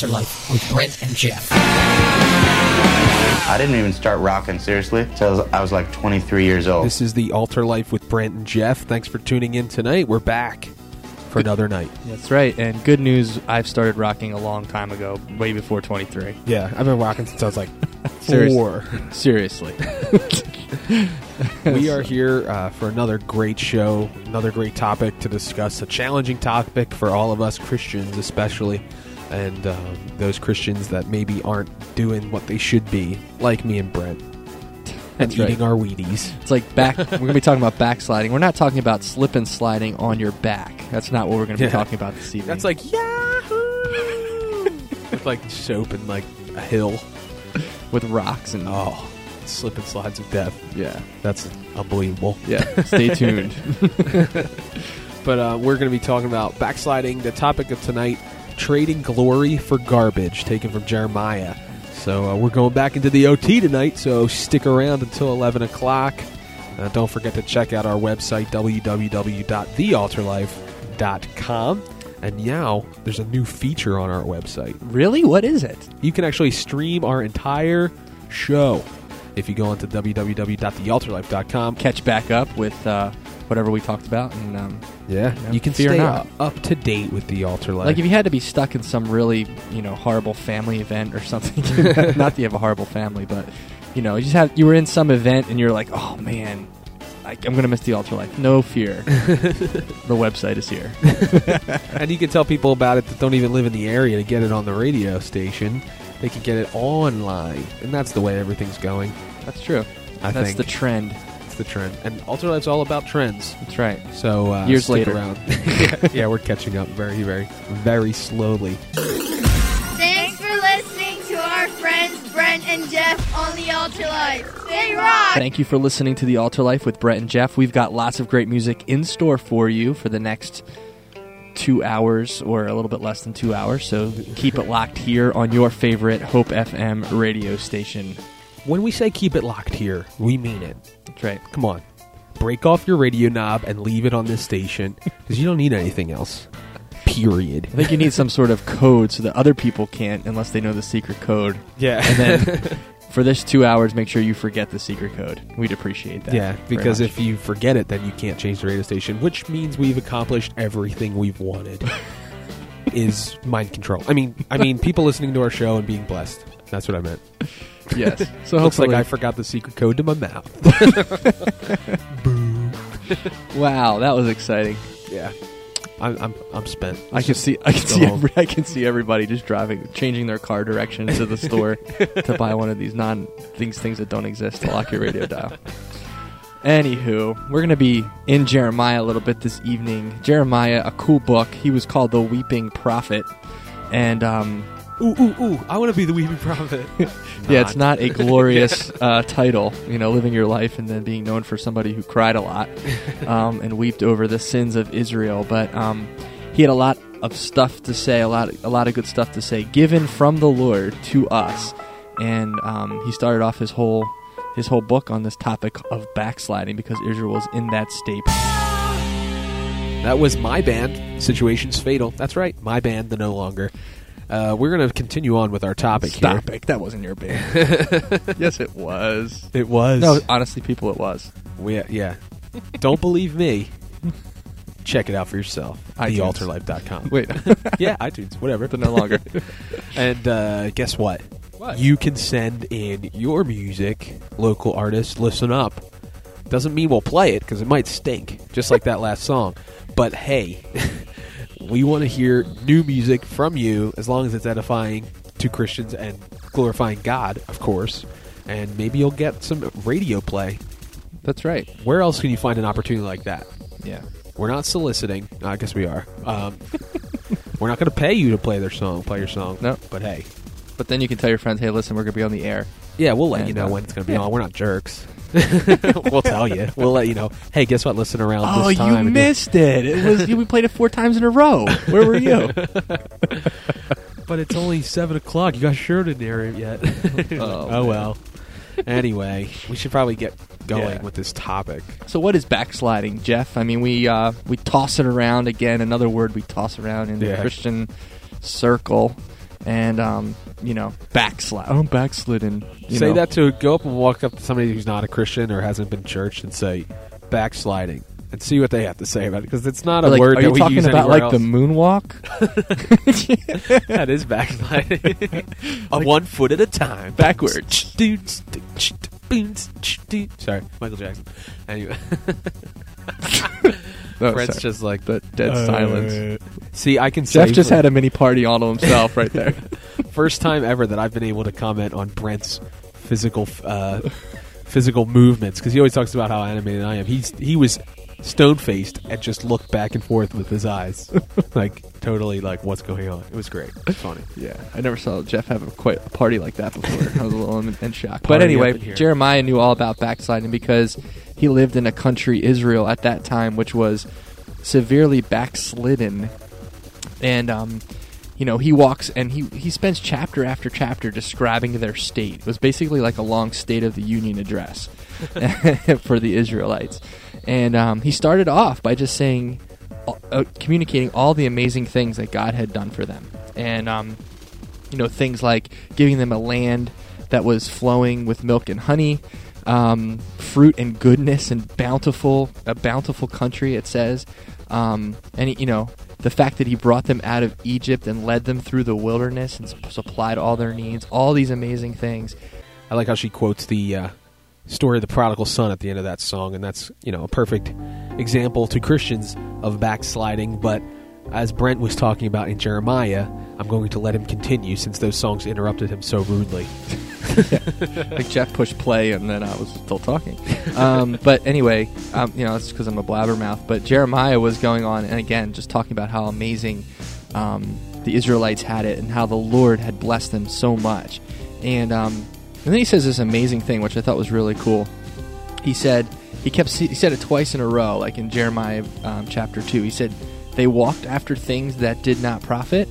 Altar Life with Brent and Geoff. I didn't even start rocking seriously until I was, like 23 years old. This is the Altar Life with Brent and Geoff. Thanks for tuning in tonight. We're back for another night. That's right. And good news, I've started rocking a long time ago, way before 23. Yeah, I've been rocking since I was like Seriously. four. Seriously. we are here uh, for another great show, another great topic to discuss, a challenging topic for all of us Christians, especially, and um, those Christians that maybe aren't doing what they should be, like me and Brent, and That's right. eating our Wheaties. It's like back. we're to be talking about backsliding. We're not talking about slip and sliding on your back. That's not what we're to be Yeah. talking about this evening. That's like Yahoo! With like soap and like a hill. with rocks and Oh, slip and slides of death. yeah, That's unbelievable. yeah. Stay tuned. But uh, we're going to be talking about backsliding. The topic of tonight: trading glory for garbage, taken from Jeremiah. So uh, we're going back into the OT tonight. So stick around until eleven o'clock. Uh, don't forget to check out our website www.thealtarlife.com. And now there's a new feature on our website. really? What is it? You can actually stream our entire show if you go onto www.thealtarlife.com. Catch back up with uh, whatever we talked about, and um, Yeah, Yeah, you can fear stay not. up, up to date with the Altar Life. like if you had to be stuck in some really you know horrible family event or something. not that you have a horrible family, but you know you just have you were in some event and you're like, oh man. I, I'm gonna miss the altar life. No fear. the website is here. and you can tell people about it that don't even live in the area to get it on the radio station. They can get it online, and that's the way everything's going. That's true. I That's think the trend. It's the trend, and Altar Life's all about trends. That's right. So uh, Years stick later. around. yeah, yeah, we're catching up very, very, very slowly. Thanks for listening to our friends Brent and Geoff on the Altar Life. They rock! Thank you for listening to the Altar Life with Brent and Geoff. We've got lots of great music in store for you for the next two hours or a little bit less than two hours. So keep it locked here on your favorite Hope FM radio station. When we say keep it locked here, we mean it. That's right. Come on, break off your radio knob and leave it on this station because you don't need anything else. Period. I think you need some sort of code so that other people can't unless they know the secret code. Yeah, And then for this two hours, make sure you forget the secret code. We'd appreciate that. Yeah, because if you forget it, then you can't change the radio station, which means we've accomplished everything we've wanted. is mind control. I mean, I mean, people listening to our show and being blessed. That's what I meant. Yes, so Looks like I forgot the secret code to my mouth. wow, that was exciting. yeah, I'm I'm, I'm spent. I can see, I can see, home. every, I can see everybody just driving, changing their car direction to the store to buy one of these non things things that don't exist to lock your radio dial. Anywho, we're gonna be in Jeremiah a little bit this evening. Jeremiah, a cool book. He was called the Weeping Prophet, and um, Ooh, ooh, ooh! I want to be the weeping prophet. yeah, it's not a glorious uh, title, you know, living your life and then being known for somebody who cried a lot um, and wept over the sins of Israel. But um, he had a lot of stuff to say, a lot, a lot of good stuff to say, given from the Lord to us. And um, he started off his whole his whole book on this topic of backsliding because Israel was in that state. That was my band. Situations fatal. That's right, my band. The no longer. Uh, we're going to continue on with our topic Stop it! That wasn't your band. yes, it was. It was. No, honestly, people, it was. We, yeah. Don't believe me. Check it out for yourself. iTunes. TheAltarLife.com. Wait, yeah, iTunes, whatever. but no longer. And uh, guess what? What? You can send in your music. Local artists, listen up. Doesn't mean we'll play it because it might stink, just like that last song. But hey, we want to hear new music from you as long as it's edifying to Christians and glorifying God, of course. And maybe you'll get some radio play. That's right. Where else can you find an opportunity like that? Yeah. We're not soliciting. I guess we are. Um, we're not going to pay you to play their song, play your song. No. But hey, But then you can tell your friends, hey, listen, we're going to be on the air. yeah, we'll let And, you know uh, when it's going to be yeah. on. We're not jerks. we'll tell you. We'll let you know. Hey, guess what? Listen around Oh, this time. you missed it. It was we played it four times in a row. Where were you? But it's only seven o'clock. You got shirt in there yet? Oh, oh well. Anyway, we should probably get going Yeah. with this topic. so what is backsliding, Geoff? I mean, we uh, we toss it around again. Another word we toss around in the Yeah. Christian circle. And um, you know, backslide. I'm backslidden. You say know. that to go up and walk up to somebody who's not a Christian or hasn't been churched and say backsliding and see what they have to say about it because it's not a Like, word are that you we talking use about anywhere like the moonwalk? that is backsliding. a one foot at a time, Backwards. Sorry, Michael Jackson. Anyway, No, Fred's sorry. just like the dead silence. See, I can say Geoff just had a mini party all to himself right there. first time ever that I've been able to comment on Brent's physical uh, physical movements because he always talks about how animated I am. He's he was stone faced and just looked back and forth with his eyes, like totally like what's going on. It was great, it was funny. Yeah, I never saw Geoff have a, quite a party like that before. I was a little in, in shock. But anyway, up in here. Jeremiah knew all about backsliding because he lived in a country, Israel, at that time, which was severely backslidden. And, um, you know, he walks and he, he spends chapter after chapter describing their state. It was basically like a long State of the Union address for the Israelites. And um, he started off by just saying, uh, communicating all the amazing things that God had done for them. And, um, you know things like giving them a land that was flowing with milk and honey um, fruit and goodness and bountiful a bountiful country it says um, and you know the fact that he brought them out of egypt and led them through the wilderness and supplied all their needs all these amazing things I like how she quotes the uh, story of the prodigal son at the end of that song, and that's you know a perfect example to Christians of backsliding. But as Brent was talking about in Jeremiah, I'm going to let him continue since those songs interrupted him so rudely. like Geoff pushed play and then I was still talking. Um, but anyway, um, you know, it's because I'm a blabbermouth. But Jeremiah was going on and again just talking about how amazing um, the Israelites had it and how the Lord had blessed them so much. And um, and then he says this amazing thing, which I thought was really cool. He said he kept he said it twice in a row, like in Jeremiah um, chapter two. He said they walked after things that did not profit,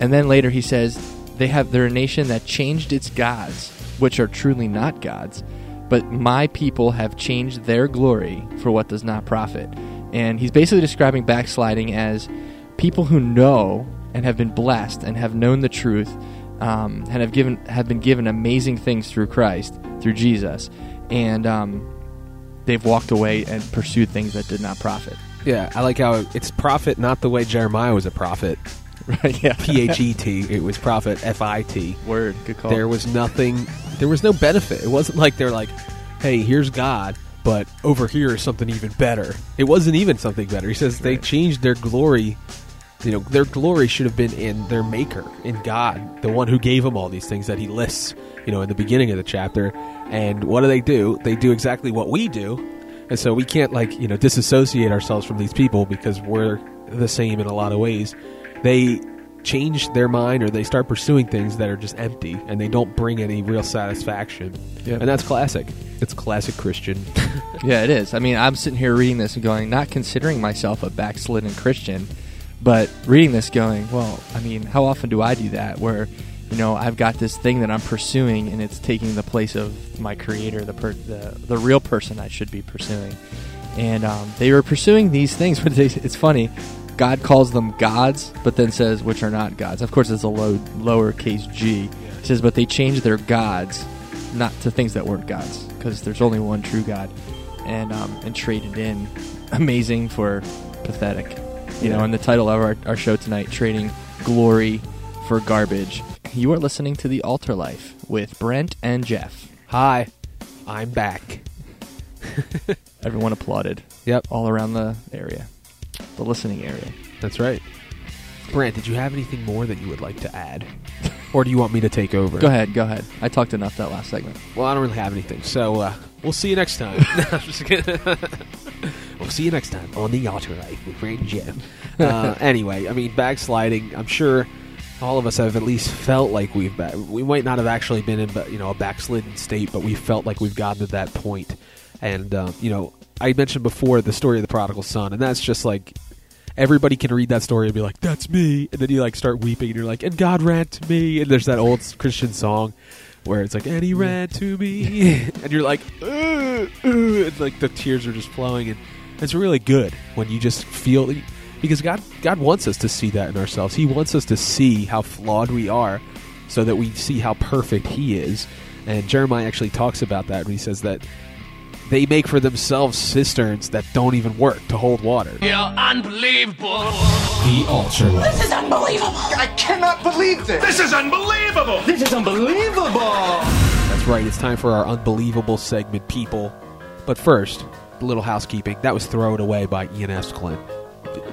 and then later he says they have they're a nation that changed its gods, which are truly not gods, but my people have changed their glory for what does not profit. And he's basically describing backsliding as people who know and have been blessed and have known the truth um, and have given have been given amazing things through Christ, through Jesus, and um, they've walked away and pursued things that did not profit. Yeah, I like how it's prophet, not the way Jeremiah was a prophet. Right? Yeah. P H E T. It was prophet. F I T. Word. Good call. There was nothing. There was no benefit. It wasn't like they're like, "Hey, here's God." But over here is something even better. It wasn't even something better. He says they changed their glory. You know, their glory should have been in their Maker, in God, the one who gave them all these things that He lists. You know, in the beginning of the chapter. And what do they do? They do exactly what we do, and so we can't like you know disassociate ourselves from these people because we're the same in a lot of ways. They change their mind or they start pursuing things that are just empty and they don't bring any real satisfaction. Yep. And that's classic. It's classic Christian. Yeah, it is. I mean, I'm sitting here reading this and going, not considering myself a backslidden Christian, but reading this going, well, I mean, how often do I do that where, you know, I've got this thing that I'm pursuing and it's taking the place of my creator, the per- the, the real person I should be pursuing. And um, they were pursuing these things, but they, it's funny. God calls them gods, but then says which are not gods. Of course, it's a low lowercase g. He says, but they changed their gods, not to things that weren't gods, because there's only one true God, and um, and traded in amazing for pathetic. You know, Yeah. and the title of our, our show tonight, trading glory for garbage. You are listening to the Altar Life with Brent and Geoff. Hi, I'm back. Everyone applauded Yep, all around the area, the listening area. that's right. Brent, did you have anything more that you would like to add? Or do you want me to take over? Go ahead, go ahead. I talked enough that last segment. Well, I don't really have anything, so uh, we'll see you next time. No, I'm just kidding. we'll see you next time on the Altar Life with Brand Jim. Uh, anyway, I mean, backsliding. I'm sure all of us have at least felt like we've we might not have actually been in you know a backslidden state, but we felt like we've gotten to that point. And um, you know, I mentioned before the story of the prodigal son, and that's just like everybody can read that story and be like, "That's me," and then you like start weeping, and you're like, "And God ran to me," and there's that old Christian song where it's like, "And He ran to me," and you're like, "Ugh, ugh," and like the tears are just flowing, and it's really good when you just feel. Because God God wants us to see that in ourselves. He wants us to see how flawed we are, so that we see how perfect He is. And Jeremiah actually talks about that when he says that they make for themselves cisterns that don't even work to hold water. You're unbelievable. The Altar Life. I cannot believe this. This is unbelievable! This is unbelievable. That's right. It's time for our unbelievable segment, people. But first, a little housekeeping. That was "Throw It Away" by Ian Escalin.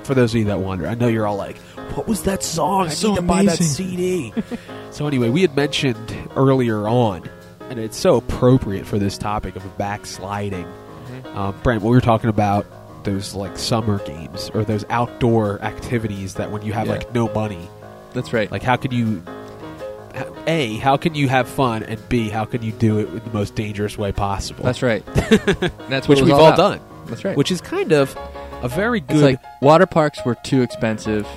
For those of you that wonder, I know you're all like, "What was that song? I So need to buy that. CD." so anyway, we had mentioned earlier on, and it's so appropriate for this topic of backsliding. Uh, Brent, we were talking about those like summer games or those outdoor activities that when you have Yeah. like no money, That's right. like, how can you? A, how can you have fun, and B, how can you do it in the most dangerous way possible? That's right. That's what which we've all all done. That's right. Which is kind of a very good. It's like water parks were too expensive.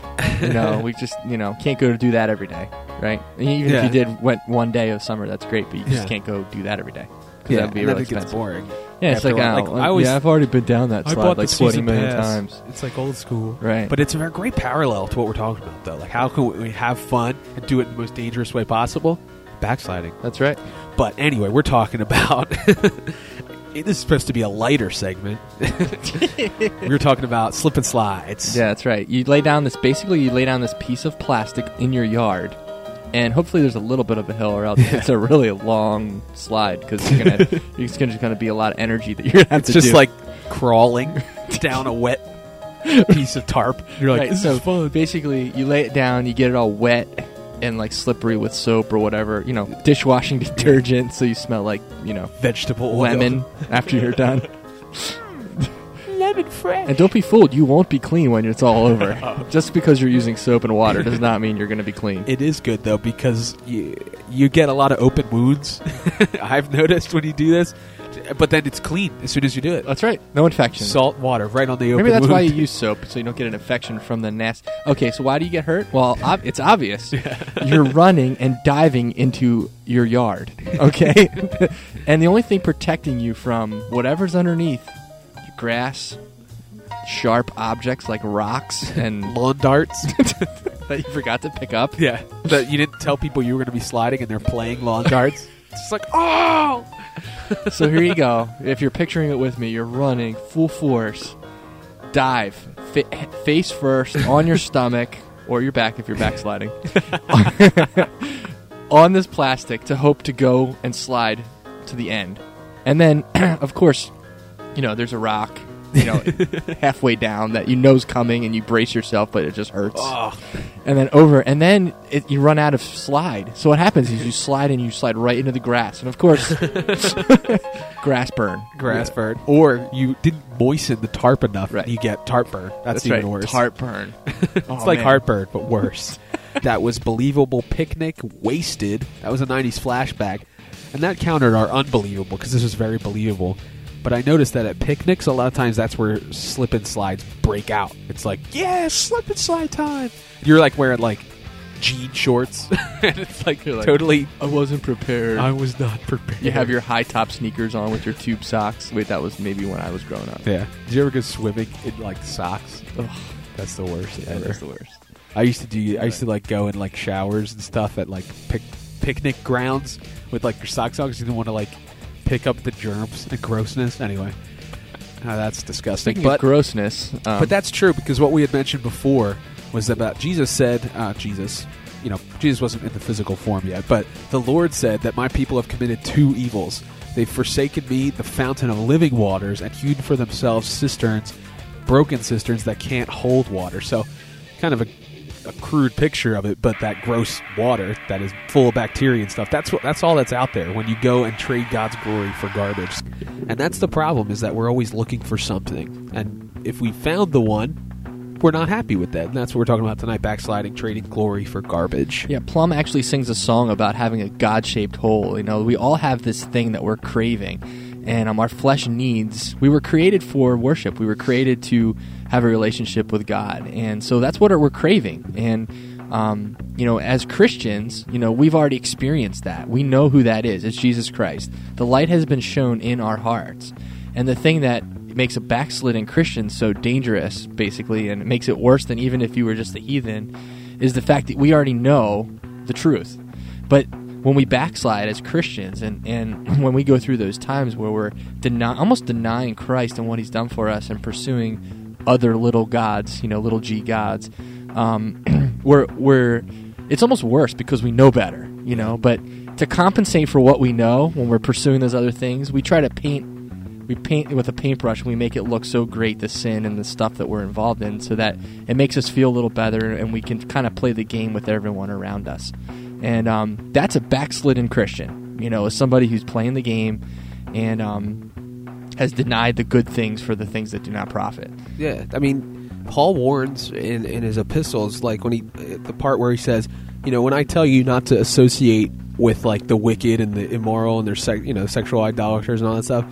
You know, we just you know can't go to do that every day, right? And even Yeah. if you did went one day of summer, that's great, but you just Yeah. can't go do that every day. 'Cause yeah, that'd be and then really it gets expensive. boring. Yeah, it's after like, a while. oh, Like, I always- yeah, I've already been down that I slide bought like the twenty season million pass. times. It's like old school, Right. But it's a very great parallel to what we're talking about, though. Like, how can we have fun and do it in the most dangerous way possible? Backsliding. That's right. But anyway, we're talking about. this is supposed to be a lighter segment. we were talking about slip and slides. Yeah, that's right. You lay down this basically you lay down this piece of plastic in your yard, and hopefully there's a little bit of a hill, or else it's a really long slide because you're gonna it's gonna, gonna be a lot of energy that you're gonna have It's to just do. like crawling down a wet piece of tarp. You're like, Right, this so is fun. basically you lay it down, you get it all wet and like slippery with soap or whatever, you know, dishwashing detergent, so you smell like you know Vegetable oil. lemon after you're done. lemon fresh. And don't be fooled, you won't be clean when it's all over. Just because you're using soap and water does not mean you're going to be clean. It is good though because you you get a lot of open wounds. I've noticed when you do this, but then it's clean as soon as you do it. That's right. No infection. Salt water right on the open. Maybe that's wound. why you use soap, so you don't get an infection from the nest. Okay, so why do you get hurt? Well, ob- it's obvious. You're running and diving into your yard, okay? and the only thing protecting you from whatever's underneath grass, sharp objects like rocks and lawn darts. that you forgot to pick up. yeah, that you didn't tell people you were going to be sliding and they're playing lawn darts. It's just like oh. So here you go. If you're picturing it with me, you're running full force, dive, fa- face first on your stomach or your back if you're backsliding, on this plastic to hope to go and slide to the end. And then, of course, you know, there's a rock, you know, halfway down that you know's coming and you brace yourself, but it just hurts. Oh, And then over, and then it, you run out of slide. So what happens is you slide and you slide right into the grass. And of course, grass burn. grass burn, or you didn't moisten the tarp enough, Right. and you get tarp burn. That's, That's even right. worse. Tarp burn. It's Oh, like man. heartburn, but worse. that was believable picnic wasted. That was a '90s flashback, and that countered our unbelievable because this was very believable. But I noticed that at picnics, a lot of times that's where slip and slides break out. It's like, yeah, slip and slide time. You're like wearing like jean shorts, and it's like, You're like, totally. I wasn't prepared. I was not prepared. you have your high top sneakers on with your tube socks. Wait, that was maybe when I was growing up. yeah. Did you ever go swimming in like socks? Ugh. That's the worst Yeah, ever. that's the worst. I used to do. I used to like go in like showers and stuff at like pic- picnic grounds with like your socks on because you didn't want to like pick up the germs and grossness. Anyway, uh, that's disgusting. Speaking but of grossness, um, but that's true because what we had mentioned before was about Jesus said, uh, Jesus, you know, Jesus wasn't in the physical form yet, but the Lord said that my people have committed two evils. They've forsaken me, the fountain of living waters, and hewn for themselves cisterns, broken cisterns that can't hold water. So, kind of a, a crude picture of it, but that gross water that is full of bacteria and stuff. That's what that's all that's out there when you go and trade God's glory for garbage. And that's the problem is that we're always looking for something. And if we found the one, we're not happy with that. And that's what we're talking about tonight, backsliding, trading glory for garbage. Yeah, Plumb actually sings a song about having a God-shaped hole. You know, we all have this thing that we're craving, and um, our flesh needs. We were created for worship. We were created to have a relationship with God, and so that's what we're craving. And um, you know, as Christians, you know, we've already experienced that. We know who that is. It's Jesus Christ. The light has been shown in our hearts, and the thing that makes a backslidden Christian so dangerous, basically, and it makes it worse than even if you were just a heathen, is the fact that we already know the truth. But when we backslide as Christians and, and when we go through those times where we're deny, almost denying Christ and what he's done for us and pursuing other little gods, you know, little g gods, um, we're, we're, it's almost worse because we know better, you know, but to compensate for what we know when we're pursuing those other things, we try to paint we paint with a paintbrush and we make it look so great the sin and the stuff that we're involved in so that it makes us feel a little better and we can kind of play the game with everyone around us and um, that's a backslidden christian you know as somebody who's playing the game and um, has denied the good things for the things that do not profit Yeah, I mean, Paul warns in, in his epistles, like when he the part where he says, you know, when I tell you not to associate with like the wicked and the immoral and their you know sexual idolaters and all that stuff,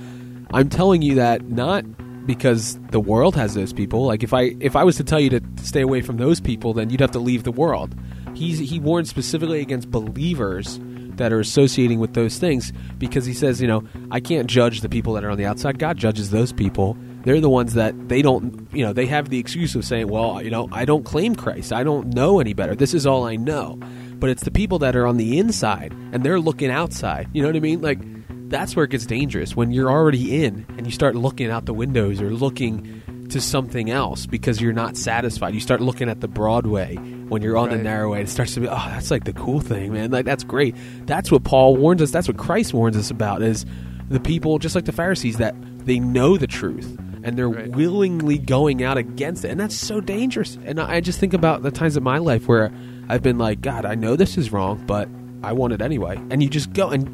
I'm telling you that not because the world has those people. Like if I if I was to tell you to stay away from those people, then you'd have to leave the world. He's he warns specifically against believers that are associating with those things because he says, you know, I can't judge the people that are on the outside. God judges those people. They're the ones that they don't, you know, they have the excuse of saying, well, you know, I don't claim Christ. I don't know any better. This is all I know. But it's the people that are on the inside and they're looking outside. You know what I mean? Like, that's where it gets dangerous when you're already in and you start looking out the windows or looking to something else because you're not satisfied. You start looking at the Broadway when you're on the narrow way. It starts to be, oh, that's like the cool thing, man. Like that's great. That's what Paul warns us. That's what Christ warns us about. Is the people just like the Pharisees that they know the truth and they're Right. willingly going out against it, and that's so dangerous. And I I just think about the times in my life where I've been like, God, I know this is wrong, but I want it anyway. And you just go and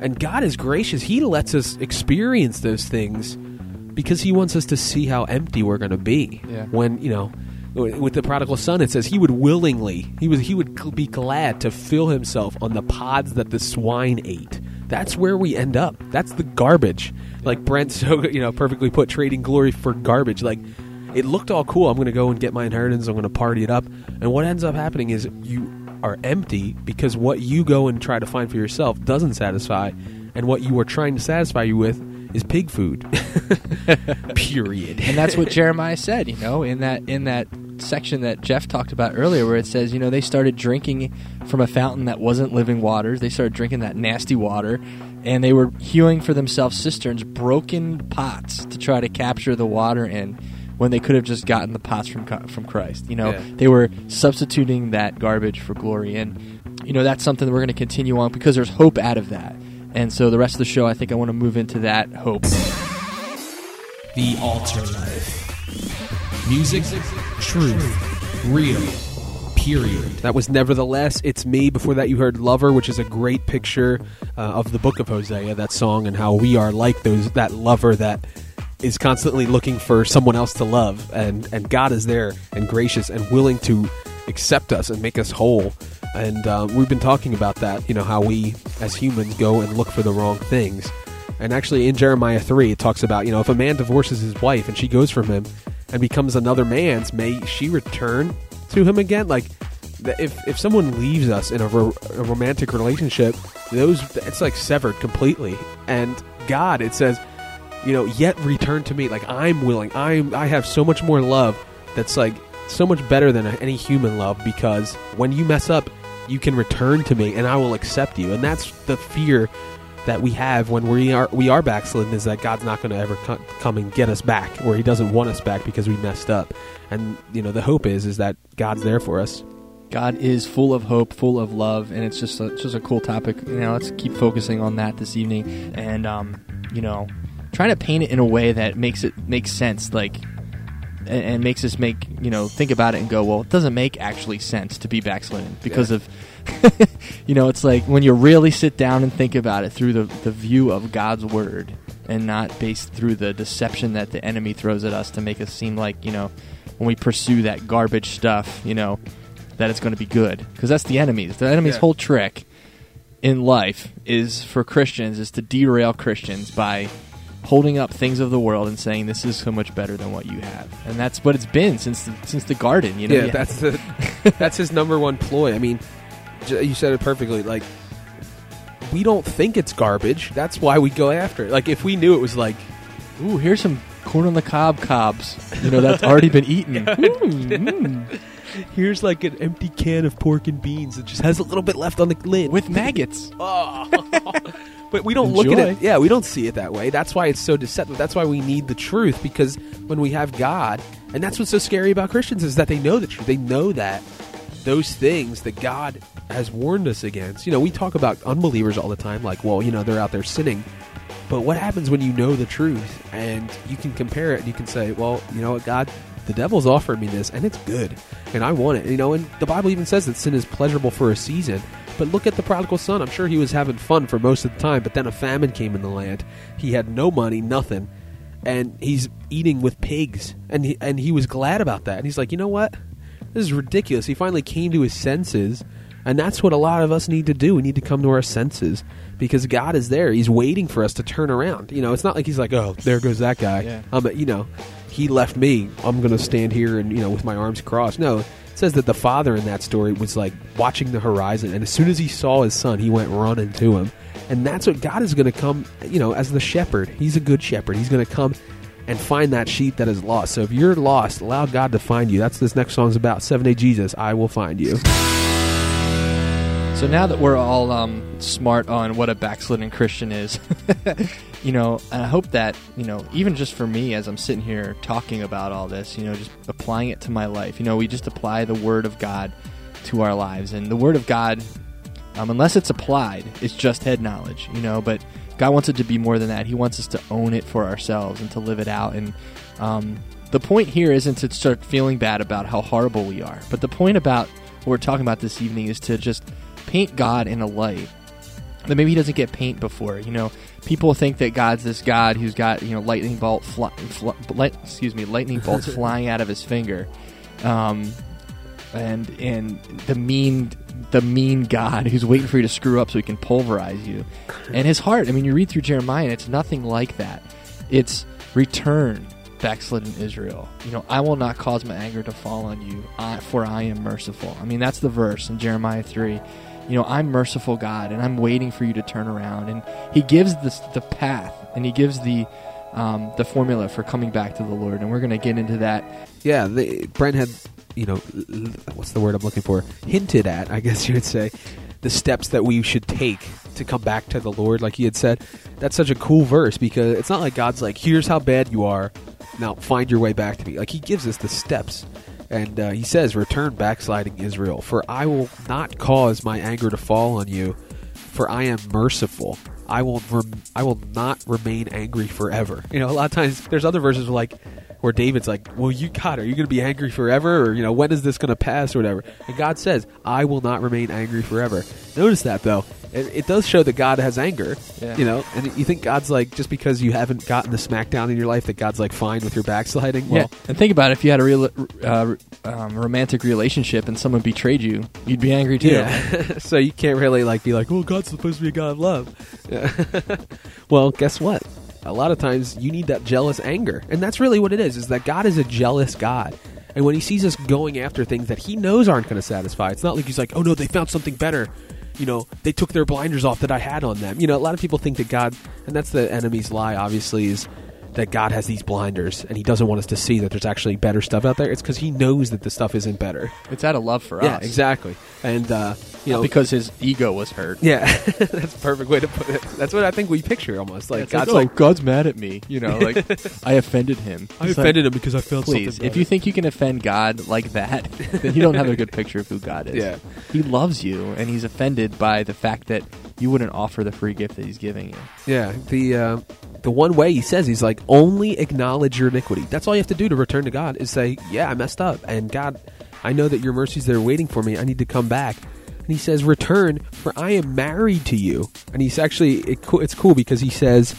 and God is gracious. He lets us experience those things because He wants us to see how empty we're going to be. Yeah. When you know, with the prodigal son, it says he would willingly, he was, he would be glad to fill himself on the pods that the swine ate. That's where we end up. That's the garbage. Like Brent so you know perfectly put, trading glory for garbage. Like it looked all cool. I'm going to go and get my inheritance. I'm going to party it up. And what ends up happening is you are empty because what you go and try to find for yourself doesn't satisfy, and what you are trying to satisfy you with is pig food. Period. and that's what Jeremiah said, you know, in that in that section that Geoff talked about earlier, where it says, you know, they started drinking from a fountain that wasn't living waters. They started drinking that nasty water, and they were hewing for themselves cisterns, broken pots to try to capture the water in. When they could have just gotten the pots from from Christ, you know, Yeah. they were substituting that garbage for glory, and you know that's something that we're going to continue on because there's hope out of that. And so the rest of the show, I think I want to move into that hope. The Altar Life. Music, truth, real, period. That was Nevertheless, It's Me. Before that, you heard Lover, which is a great picture uh, of the book of Hosea, that song, and how we are like those that lover that is constantly looking for someone else to love. And, and God is there and gracious and willing to accept us and make us whole. And uh, we've been talking about that, you know, how we as humans go and look for the wrong things. And actually, in Jeremiah 3, it talks about, you know, if a man divorces his wife and she goes from him and becomes another man's, may she return to him again? Like, if, if someone leaves us in a, ro- a romantic relationship, those it's like severed completely. And God, it says, you know, yet return to me. Like, I'm willing. I'm, I have so much more love that's like so much better than any human love because when you mess up, you can return to me and I will accept you. And that's the fear that we have when we are we are backslidden is that God's not going to ever come and get us back, or He doesn't want us back because we messed up. And you know the hope is is that God's there for us. God is full of hope, full of love, and it's just a, just a cool topic. You know, let's keep focusing on that this evening, and um, you know, trying to paint it in a way that makes it make sense, like, and, and makes us make you know think about it and go, well, it doesn't make actually sense to be backslidden because of, you know, it's like when you really sit down and think about it through the the view of God's word and not based through the deception that the enemy throws at us to make us seem like you know when we pursue that garbage stuff, you know that it's going to be good because that's the enemy's. The enemy's Yeah. whole trick in life is for Christians is to derail Christians by holding up things of the world and saying this is so much better than what you have, and that's what it's been since the, since the garden. You know, yeah, You that's the that's his number one ploy. I mean, you said it perfectly. Like, we don't think it's garbage. That's why we go after it. Like, if we knew it was like, ooh, here's some corn on the cob cobs. You know that's already been eaten. Mm, mm. Here's like an empty can of pork and beans that just has a little bit left on the lid. with maggots. Oh. But we don't look at it. Yeah, we don't see it that way. That's why it's so deceptive. That's why we need the truth because when we have God, and that's what's so scary about Christians is that they know the truth. They know that those things that God has warned us against. You know, we talk about unbelievers all the time, like, well, you know, they're out there sinning. But what happens when you know the truth and you can compare it and you can say, well, you know what, God, the devil's offered me this and it's good and I want it. You know, and the Bible even says that sin is pleasurable for a season. But look at the prodigal son. I'm sure he was having fun for most of the time, but then a famine came in the land. He had no money, nothing, and he's eating with pigs. And he, and he was glad about that. And he's like, you know what? This is ridiculous. He finally came to his senses, and that's what a lot of us need to do. We need to come to our senses because God is there. He's waiting for us to turn around. You know, it's not like he's like, oh, there goes that guy. Yeah. Um, you know, he left me. I'm going to stand here and you know with my arms crossed. No, it says that the father in that story was like watching the horizon, and as soon as he saw his son, he went running to him. And that's what God is going to come. You know, as the shepherd, He's a good shepherd. He's going to come and find that sheep that is lost. So if you're lost, allow God to find you. That's this next song's about. Seven Day Jesus, I will find you. So now that we're all um, smart on what a backslidden Christian is, you know, I hope that you know, even just for me, as I'm sitting here talking about all this, you know, just applying it to my life. You know, we just apply the Word of God to our lives, and the Word of God, um, unless it's applied, it's just head knowledge. You know, but God wants it to be more than that. He wants us to own it for ourselves and to live it out. And um, the point here isn't to start feeling bad about how horrible we are, but the point about what we're talking about this evening is to just paint God in a light that maybe he doesn't get paint before. You know, people think that God's this God who's got you know lightning bolt, fly, fly, light, excuse me, lightning bolts flying out of his finger, um, and and the mean the mean God who's waiting for you to screw up so he can pulverize you. And his heart, I mean, you read through Jeremiah, and it's nothing like that. It's return, backslidden Israel. You know, I will not cause my anger to fall on you, I, for I am merciful. I mean, that's the verse in Jeremiah 3. You know, I'm merciful God, and I'm waiting for you to turn around. And he gives this, the path, and he gives the um, the formula for coming back to the Lord. And we're going to get into that Yeah, the, Brent had, you know, what's the word I'm looking for? Hinted at, I guess you would say, the steps that we should take to come back to the Lord, like he had said. That's such a cool verse because it's not like God's like, here's how bad you are, now find your way back to me. Like he gives us the steps. And uh, he says, Return backsliding Israel, for I will not cause my anger to fall on you, for I am merciful. I will rem- I will not remain angry forever. You know, a lot of times there's other verses where like where David's like, "Well, you God, are you going to be angry forever, or you know, when is this going to pass, or whatever?" And God says, "I will not remain angry forever." Notice that though, it, it does show that God has anger. Yeah. You know, and you think God's like just because you haven't gotten the smackdown in your life that God's like fine with your backsliding. Well, yeah, and think about it. If you had a real uh, um, romantic relationship and someone betrayed you, you'd be angry too. Yeah. so you can't really like be like, "Well, God's supposed to be a God of love." Yeah. well, guess what? A lot of times you need that jealous anger, and that's really what it is. Is that God is a jealous God, and when He sees us going after things that He knows aren't going to satisfy, it's not like He's like, "Oh no, they found something better." You know, they took their blinders off that I had on them. You know, a lot of people think that God, and that's the enemy's lie. Obviously, is that God has these blinders and He doesn't want us to see that there's actually better stuff out there. It's because He knows that the stuff isn't better. It's out of love for Yeah, us. exactly. And uh, you Not know, because his ego was hurt. yeah, that's a perfect way to put it. That's what I think we picture almost like It's like, God's oh, like, God's mad at me. You know, like I offended him. I It's like, offended him because I felt Please, something. if you think you can offend God like that, then you don't have a good picture of who God is. Yeah. He loves you, and he's offended by the fact that you wouldn't offer the free gift that he's giving you. yeah, the uh, the one way he says he's like only acknowledge your iniquity. That's all you have to do to return to God is say, yeah, I messed up, and God, I know that your mercies that are waiting for me. I need to come back. And he says, return, for I am married to you. And he's actually it, it's cool because he says,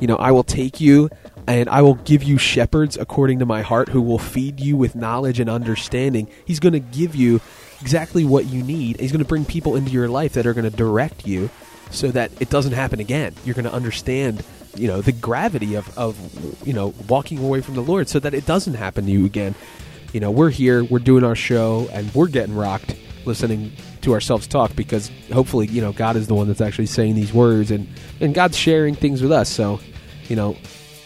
you know, I will take you and I will give you shepherds according to my heart who will feed you with knowledge and understanding. He's going to give you exactly what you need. He's going to bring people into your life that are going to direct you so that it doesn't happen again. You're going to understand, you know, the gravity of, of, you know, walking away from the Lord so that it doesn't happen to you again. You know, we're here, we're doing our show, and we're getting rocked listening to ourselves talk because hopefully, you know, God is the one that's actually saying these words and, and God's sharing things with us. So, you know,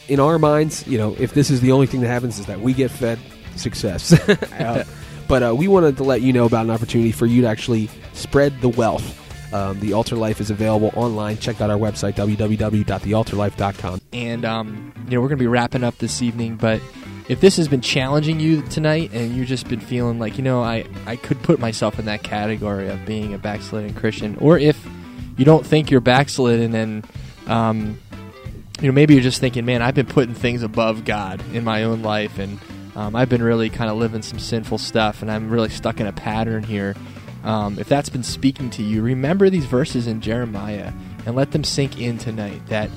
in our minds, you know, if this is the only thing that happens is that we get fed, success. But uh, we wanted to let you know about an opportunity for you to actually spread the wealth. Um, the Altar Life is available online. Check out our website, www.thealtarlife.com. and um, you know we're going to be wrapping up this evening. But if this has been challenging you tonight, and you've just been feeling like you know I I could put myself in that category of being a backslidden Christian, or if you don't think you're backslidden and um, you know maybe you're just thinking, man, I've been putting things above God in my own life, and um, I've been really kind of living some sinful stuff, and I'm really stuck in a pattern here. Um, if that's been speaking to you, remember these verses in Jeremiah and let them sink in tonight. That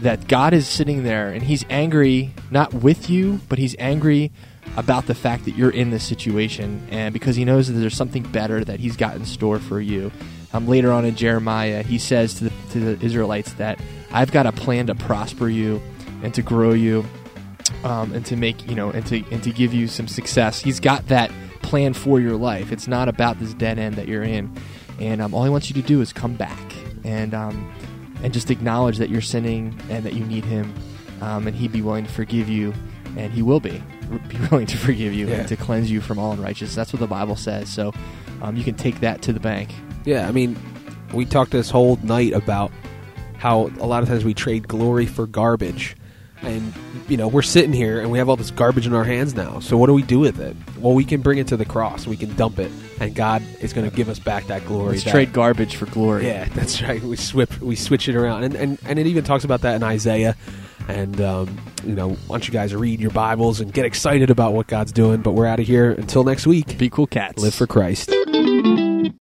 that God is sitting there and He's angry not with you, but He's angry about the fact that you're in this situation, and because He knows that there's something better that He's got in store for you. Um, later on in Jeremiah, He says to the, to the Israelites that I've got a plan to prosper you and to grow you um, and to make you know and to and to give you some success. He's got that plan for your life. It's not about this dead end that you're in, and um, all he wants you to do is come back and um, and just acknowledge that you're sinning and that you need him, um, and he'd be willing to forgive you, and he will be be willing to forgive you Yeah. and to cleanse you from all unrighteousness. That's what the Bible says. So um, you can take that to the bank. Yeah, I mean, we talked this whole night about how a lot of times we trade glory for garbage. And, you know, we're sitting here and we have all this garbage in our hands now. So what do we do with it? Well, we can bring it to the cross. We can dump it. And God is going to give us back that glory. Let's that- trade garbage for glory. Yeah, that's right. We swip, we switch it around, and, and and it even talks about that in Isaiah. And um, you know, why don't you guys read your Bibles and get excited about what God's doing? But we're out of here until next week. Be cool, cats. Live for Christ.